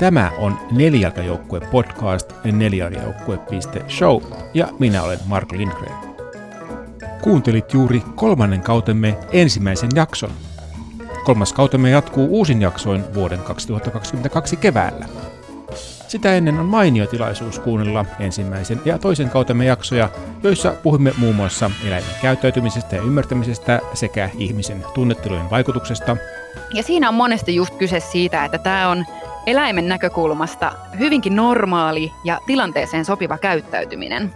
Tämä on Nelijalkajoukkue podcast nelijalkajoukkue.show ja minä olen Marko Lindgren. Kuuntelit juuri kolmannen kautemme ensimmäisen jakson. Kolmas kautemme jatkuu uusin jaksoin vuoden 2022 keväällä. Sitä ennen on mainio tilaisuus kuunnella ensimmäisen ja toisen kautemme jaksoja, joissa puhumme muun muassa eläimen käyttäytymisestä ja ymmärtämisestä sekä ihmisen tunnettelujen vaikutuksesta. Ja siinä on monesti just kyse siitä, että tämä on eläimen näkökulmasta hyvinkin normaali ja tilanteeseen sopiva käyttäytyminen.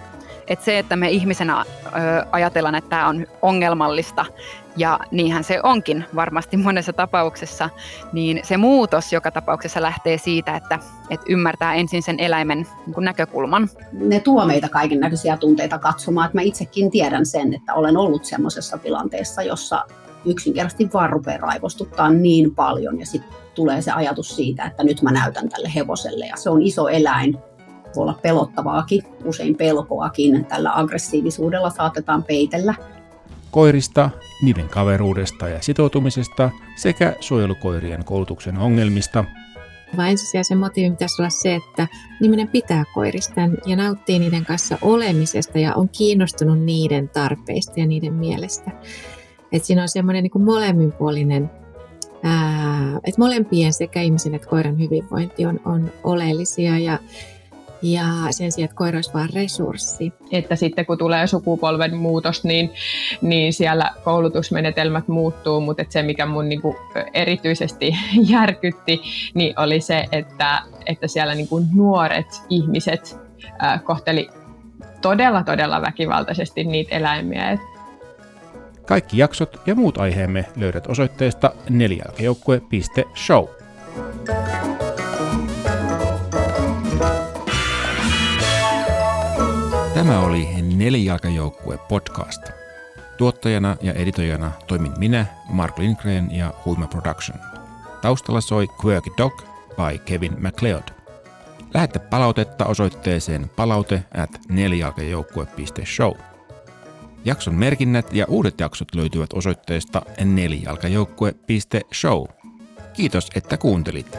Et se, että me ihmisenä ö, ajatellaan, että tämä on ongelmallista, ja niinhän se onkin varmasti monessa tapauksessa, niin se muutos joka tapauksessa lähtee siitä, että, että ymmärtää ensin sen eläimen niin näkökulman. Ne tuo meitä kaiken näköisiä tunteita katsomaan. Että mä itsekin tiedän sen, että olen ollut semmoisessa tilanteessa, jossa yksinkertaisesti vaan rupeaa raivostuttaa niin paljon ja sitten tulee se ajatus siitä, että nyt mä näytän tälle hevoselle ja se on iso eläin, voi olla pelottavaakin, usein pelkoakin. Tällä aggressiivisuudella saatetaan peitellä. Koirista, niiden kaveruudesta ja sitoutumisesta sekä suojelukoirien koulutuksen ongelmista. Vaan ensisijaisen motiivin pitäisi olla se, että ihminen pitää koirista ja nauttii niiden kanssa olemisesta ja on kiinnostunut niiden tarpeista ja niiden mielestä. Että siinä on semmoinen niin molemminpuolinen että molempien sekä ihmisen että koiran hyvinvointi on, on oleellisia ja, ja sen sijaan, että koira olisi vain resurssi. Että sitten kun tulee sukupolven muutos, niin, niin siellä koulutusmenetelmät muuttuu, mutta että se mikä mun niinku erityisesti järkytti, niin oli se, että, että siellä niinku nuoret ihmiset ää, kohteli todella, todella väkivaltaisesti niitä eläimiä. Kaikki jaksot ja muut aiheemme löydät osoitteesta nelijalkajoukkue.show. Tämä oli Nelijalkajoukkue podcast. Tuottajana ja editoijana toimin minä, Mark Lindgren ja Huima Production. Taustalla soi Quirky Dog by Kevin MacLeod. Lähetä palautetta osoitteeseen palaute at nelijalkajoukkue.show. Jakson merkinnät ja uudet jaksot löytyvät osoitteesta nelijalkajoukkue.show. Kiitos, että kuuntelit.